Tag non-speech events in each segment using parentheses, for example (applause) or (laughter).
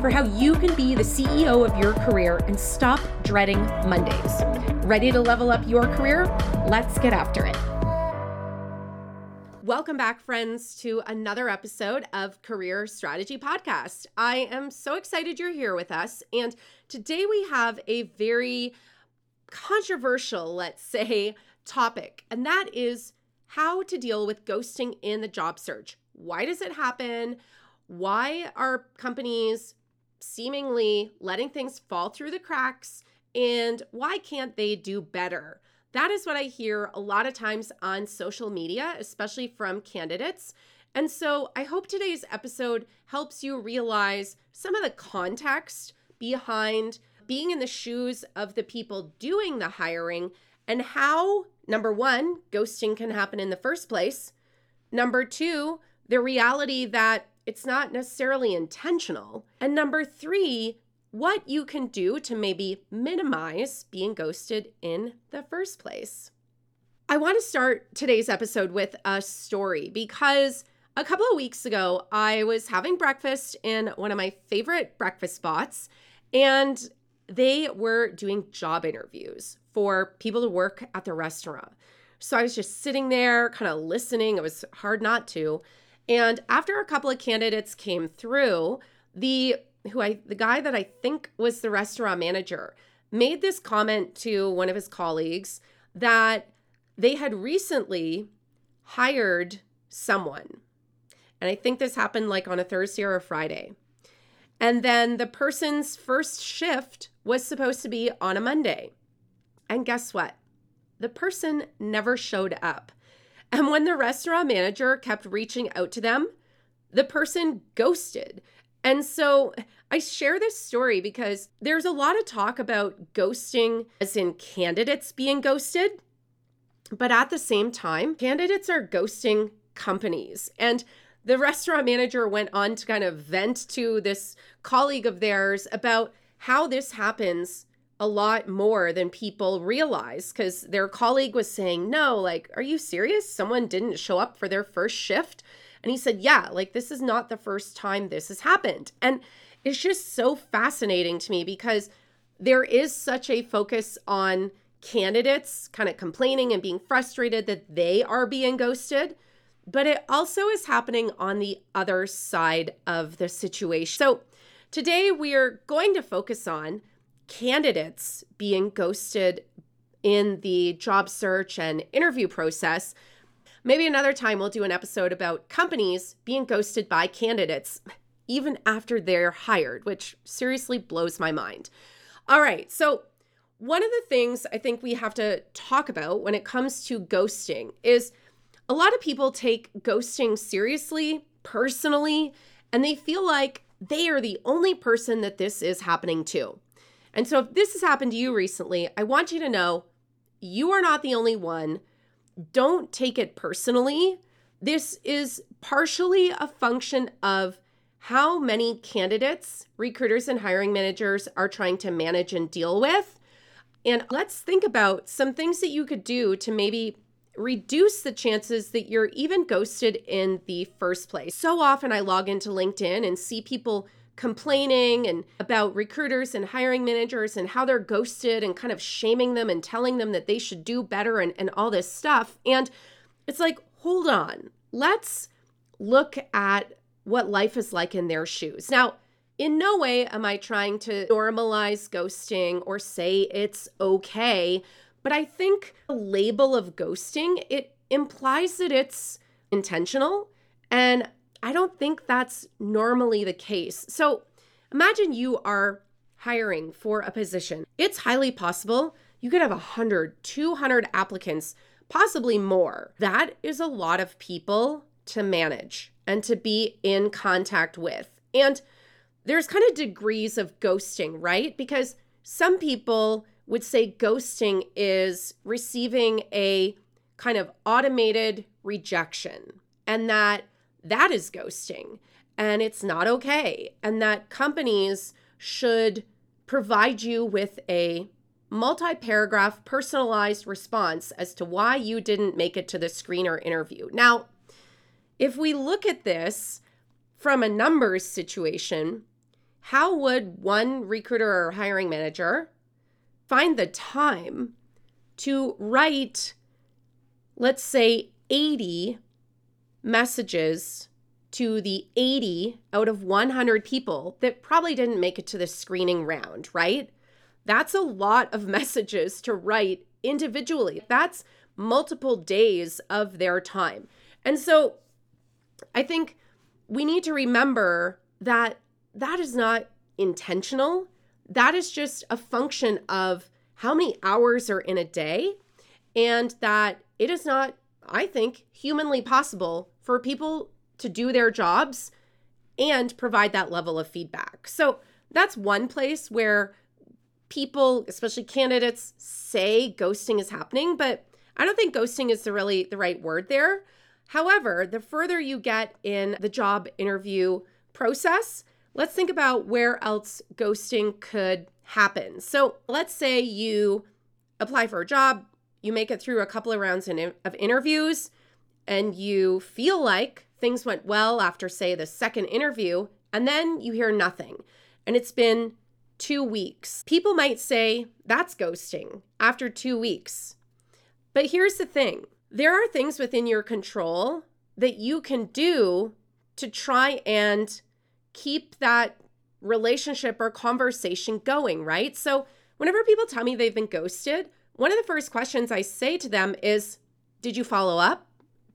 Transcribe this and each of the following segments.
for how you can be the CEO of your career and stop dreading Mondays. Ready to level up your career? Let's get after it. Welcome back, friends, to another episode of Career Strategy Podcast. I am so excited you're here with us. And today we have a very controversial, let's say, topic, and that is how to deal with ghosting in the job search. Why does it happen? Why are companies seemingly letting things fall through the cracks? And why can't they do better? That is what I hear a lot of times on social media, especially from candidates. And so I hope today's episode helps you realize some of the context behind being in the shoes of the people doing the hiring and how Number one, ghosting can happen in the first place. Number two, the reality that it's not necessarily intentional. And number three, what you can do to maybe minimize being ghosted in the first place. I want to start today's episode with a story because a couple of weeks ago, I was having breakfast in one of my favorite breakfast spots, and they were doing job interviews for people to work at the restaurant. So I was just sitting there, kind of listening. It was hard not to. And after a couple of candidates came through, the who I the guy that I think was the restaurant manager made this comment to one of his colleagues that they had recently hired someone. And I think this happened like on a Thursday or a Friday. And then the person's first shift was supposed to be on a Monday. And guess what? The person never showed up. And when the restaurant manager kept reaching out to them, the person ghosted. And so I share this story because there's a lot of talk about ghosting, as in candidates being ghosted. But at the same time, candidates are ghosting companies. And the restaurant manager went on to kind of vent to this colleague of theirs about how this happens a lot more than people realize because their colleague was saying, No, like, are you serious? Someone didn't show up for their first shift. And he said, Yeah, like, this is not the first time this has happened. And it's just so fascinating to me because there is such a focus on candidates kind of complaining and being frustrated that they are being ghosted. But it also is happening on the other side of the situation. So today we are going to focus on candidates being ghosted in the job search and interview process. Maybe another time we'll do an episode about companies being ghosted by candidates even after they're hired, which seriously blows my mind. All right, so one of the things I think we have to talk about when it comes to ghosting is a lot of people take ghosting seriously, personally, and they feel like they are the only person that this is happening to. And so, if this has happened to you recently, I want you to know you are not the only one. Don't take it personally. This is partially a function of how many candidates, recruiters, and hiring managers are trying to manage and deal with. And let's think about some things that you could do to maybe reduce the chances that you're even ghosted in the first place. So often I log into LinkedIn and see people complaining and about recruiters and hiring managers and how they're ghosted and kind of shaming them and telling them that they should do better and, and all this stuff. And it's like, hold on, let's look at what life is like in their shoes. Now, in no way am I trying to normalize ghosting or say it's okay, but I think the label of ghosting, it implies that it's intentional and I don't think that's normally the case. So imagine you are hiring for a position. It's highly possible you could have 100, 200 applicants, possibly more. That is a lot of people to manage and to be in contact with. And there's kind of degrees of ghosting, right? Because some people would say ghosting is receiving a kind of automated rejection and that that is ghosting and it's not okay and that companies should provide you with a multi-paragraph personalized response as to why you didn't make it to the screener interview. Now, if we look at this from a numbers situation, how would one recruiter or hiring manager find the time to write, let's say, 80 messages to the 80 out of 100 people that probably didn't make it to the screening round, right? That's a lot of (laughs) messages to write individually. That's multiple days of their time. And so I think we need to remember that that is not intentional. That is just a function of how many hours are in a day, and that it is not, I think, humanly possible for people to do their jobs and provide that level of feedback. So that's one place where people, especially candidates, say ghosting is happening, but I don't think ghosting is the really the right word there. However, the further you get in the job interview process, let's think about where else ghosting could happen. So let's say you apply for a job, you make it through a couple of rounds in, of interviews, and you feel like things went well after, say, the second interview, and then you hear nothing. And it's been two weeks. People might say that's ghosting after two weeks. But here's the thing there are things within your control that you can do to try and keep that relationship or conversation going, right? So, whenever people tell me they've been ghosted, one of the first questions I say to them is Did you follow up?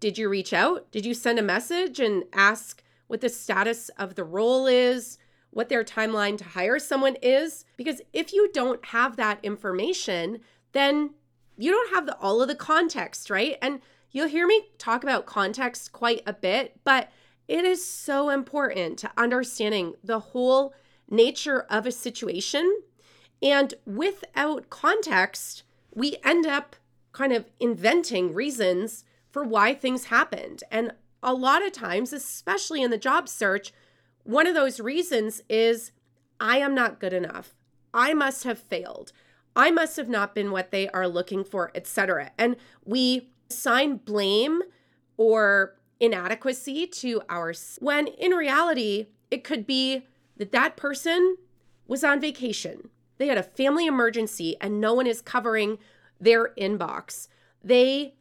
Did you reach out? Did you send a message and ask what the status of the role is, what their timeline to hire someone is? Because if you don't have that information, then you don't have the, all of the context, right? And you'll hear me talk about context quite a bit, but it is so important to understanding the whole nature of a situation. And without context, we end up kind of inventing reasons for why things happened. And a lot of times, especially in the job search, one of those reasons is I am not good enough. I must have failed. I must have not been what they are looking for, etc. And we assign blame or inadequacy to ours when in reality it could be that that person was on vacation. They had a family emergency and no one is covering their inbox. They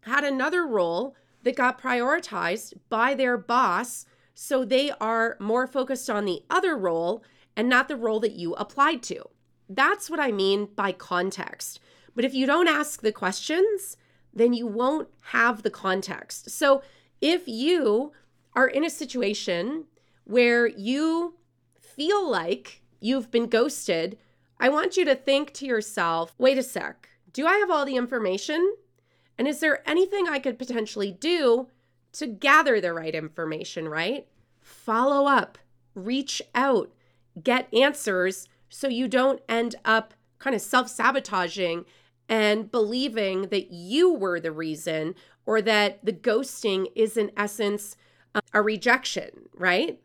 had another role that got prioritized by their boss, so they are more focused on the other role and not the role that you applied to. That's what I mean by context. But if you don't ask the questions, then you won't have the context. So if you are in a situation where you feel like you've been ghosted, I want you to think to yourself wait a sec, do I have all the information? And is there anything I could potentially do to gather the right information, right? Follow up, reach out, get answers so you don't end up kind of self sabotaging and believing that you were the reason or that the ghosting is, in essence, a rejection, right?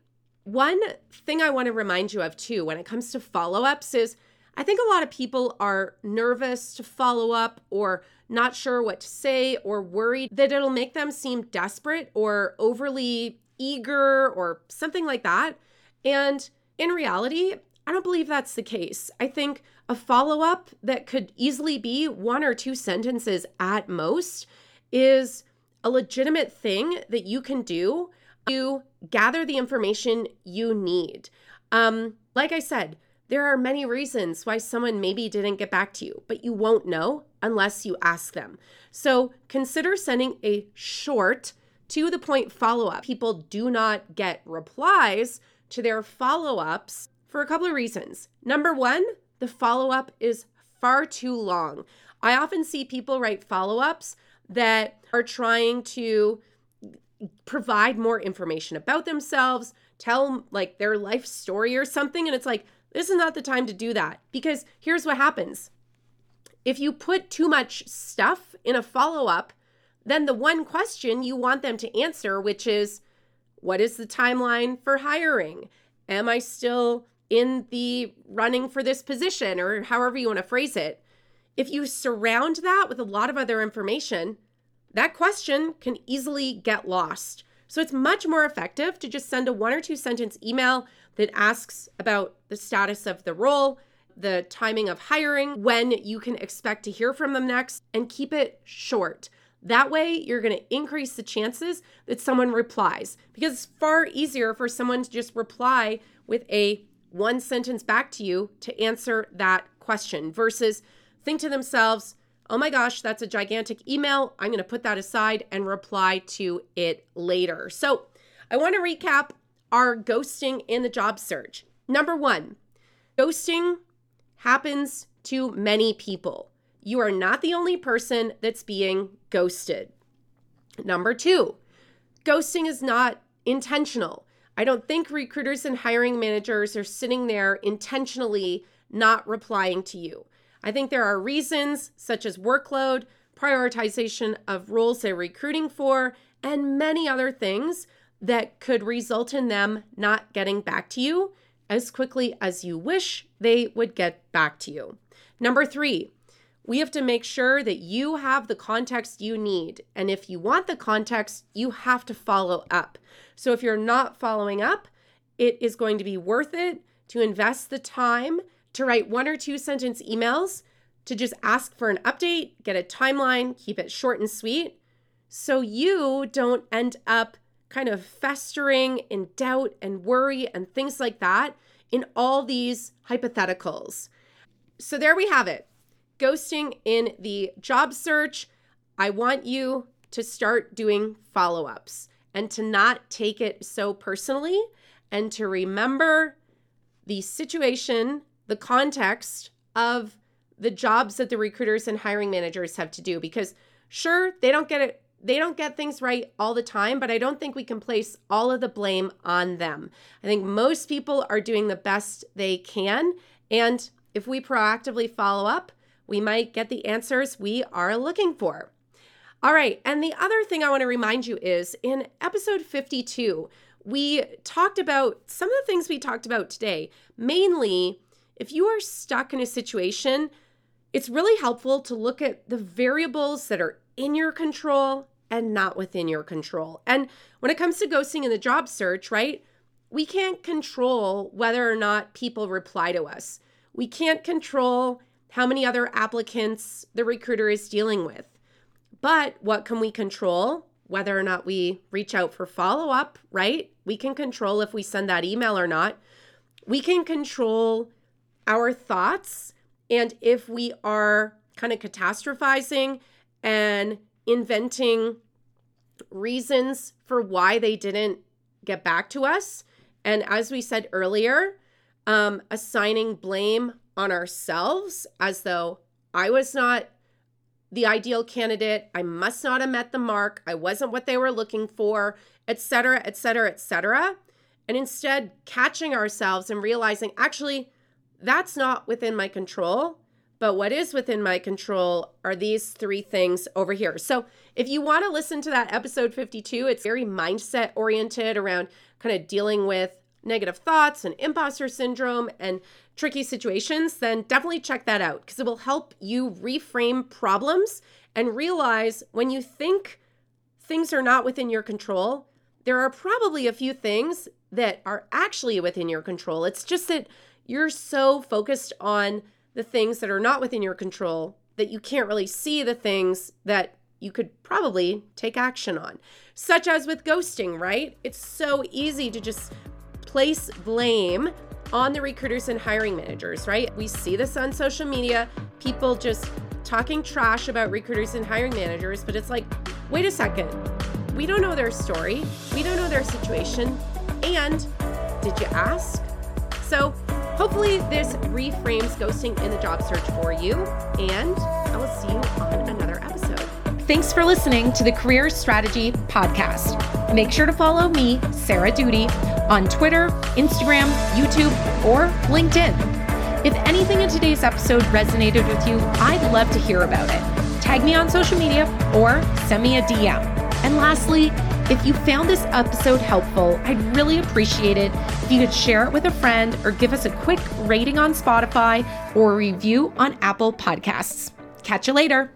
One thing I want to remind you of too when it comes to follow ups is I think a lot of people are nervous to follow up or not sure what to say or worried that it'll make them seem desperate or overly eager or something like that. And in reality, I don't believe that's the case. I think a follow up that could easily be one or two sentences at most is a legitimate thing that you can do to gather the information you need. Um, like I said, there are many reasons why someone maybe didn't get back to you, but you won't know unless you ask them. So consider sending a short, to the point follow up. People do not get replies to their follow ups for a couple of reasons. Number one, the follow up is far too long. I often see people write follow ups that are trying to provide more information about themselves, tell like their life story or something. And it's like, this is not the time to do that because here's what happens. If you put too much stuff in a follow up, then the one question you want them to answer, which is, what is the timeline for hiring? Am I still in the running for this position or however you want to phrase it? If you surround that with a lot of other information, that question can easily get lost. So it's much more effective to just send a one or two sentence email that asks about the status of the role, the timing of hiring, when you can expect to hear from them next, and keep it short. That way, you're going to increase the chances that someone replies because it's far easier for someone to just reply with a one sentence back to you to answer that question versus think to themselves, oh my gosh, that's a gigantic email. I'm going to put that aside and reply to it later. So I want to recap our ghosting in the job search. Number one, ghosting happens to many people. You are not the only person that's being ghosted. Number two, ghosting is not intentional. I don't think recruiters and hiring managers are sitting there intentionally not replying to you. I think there are reasons such as workload, prioritization of roles they're recruiting for, and many other things that could result in them not getting back to you as quickly as you wish they would get back to you. Number three, we have to make sure that you have the context you need. And if you want the context, you have to follow up. So if you're not following up, it is going to be worth it to invest the time to write one or two sentence emails to just ask for an update, get a timeline, keep it short and sweet, so you don't end up kind of festering in doubt and worry and things like that in all these hypotheticals. So there we have it ghosting in the job search. I want you to start doing follow ups and to not take it so personally and to remember the situation the context of the jobs that the recruiters and hiring managers have to do because sure they don't get it they don't get things right all the time but i don't think we can place all of the blame on them. I think most people are doing the best they can and if we proactively follow up we might get the answers we are looking for. All right and the other thing i want to remind you is in episode 52 we talked about some of the things we talked about today. Mainly if you are stuck in a situation, it's really helpful to look at the variables that are in your control and not within your control. And when it comes to ghosting in the job search, right? We can't control whether or not people reply to us. We can't control how many other applicants the recruiter is dealing with. But what can we control? Whether or not we reach out for follow up, right? We can control if we send that email or not. We can control our thoughts and if we are kind of catastrophizing and inventing reasons for why they didn't get back to us. And as we said earlier, um, assigning blame on ourselves as though I was not the ideal candidate, I must not have met the mark, I wasn't what they were looking for, etc., etc., etc. And instead, catching ourselves and realizing actually, that's not within my control. But what is within my control are these three things over here. So, if you want to listen to that episode 52, it's very mindset oriented around kind of dealing with negative thoughts and imposter syndrome and tricky situations, then definitely check that out because it will help you reframe problems and realize when you think things are not within your control, there are probably a few things that are actually within your control. It's just that you're so focused on the things that are not within your control that you can't really see the things that you could probably take action on. Such as with ghosting, right? It's so easy to just place blame on the recruiters and hiring managers, right? We see this on social media, people just talking trash about recruiters and hiring managers, but it's like, wait a second. We don't know their story. We don't know their situation. And did you ask? So, Hopefully, this reframes ghosting in the job search for you, and I will see you on another episode. Thanks for listening to the Career Strategy Podcast. Make sure to follow me, Sarah Doody, on Twitter, Instagram, YouTube, or LinkedIn. If anything in today's episode resonated with you, I'd love to hear about it. Tag me on social media or send me a DM. And lastly, if you found this episode helpful, I'd really appreciate it if you could share it with a friend or give us a quick rating on Spotify or review on Apple Podcasts. Catch you later.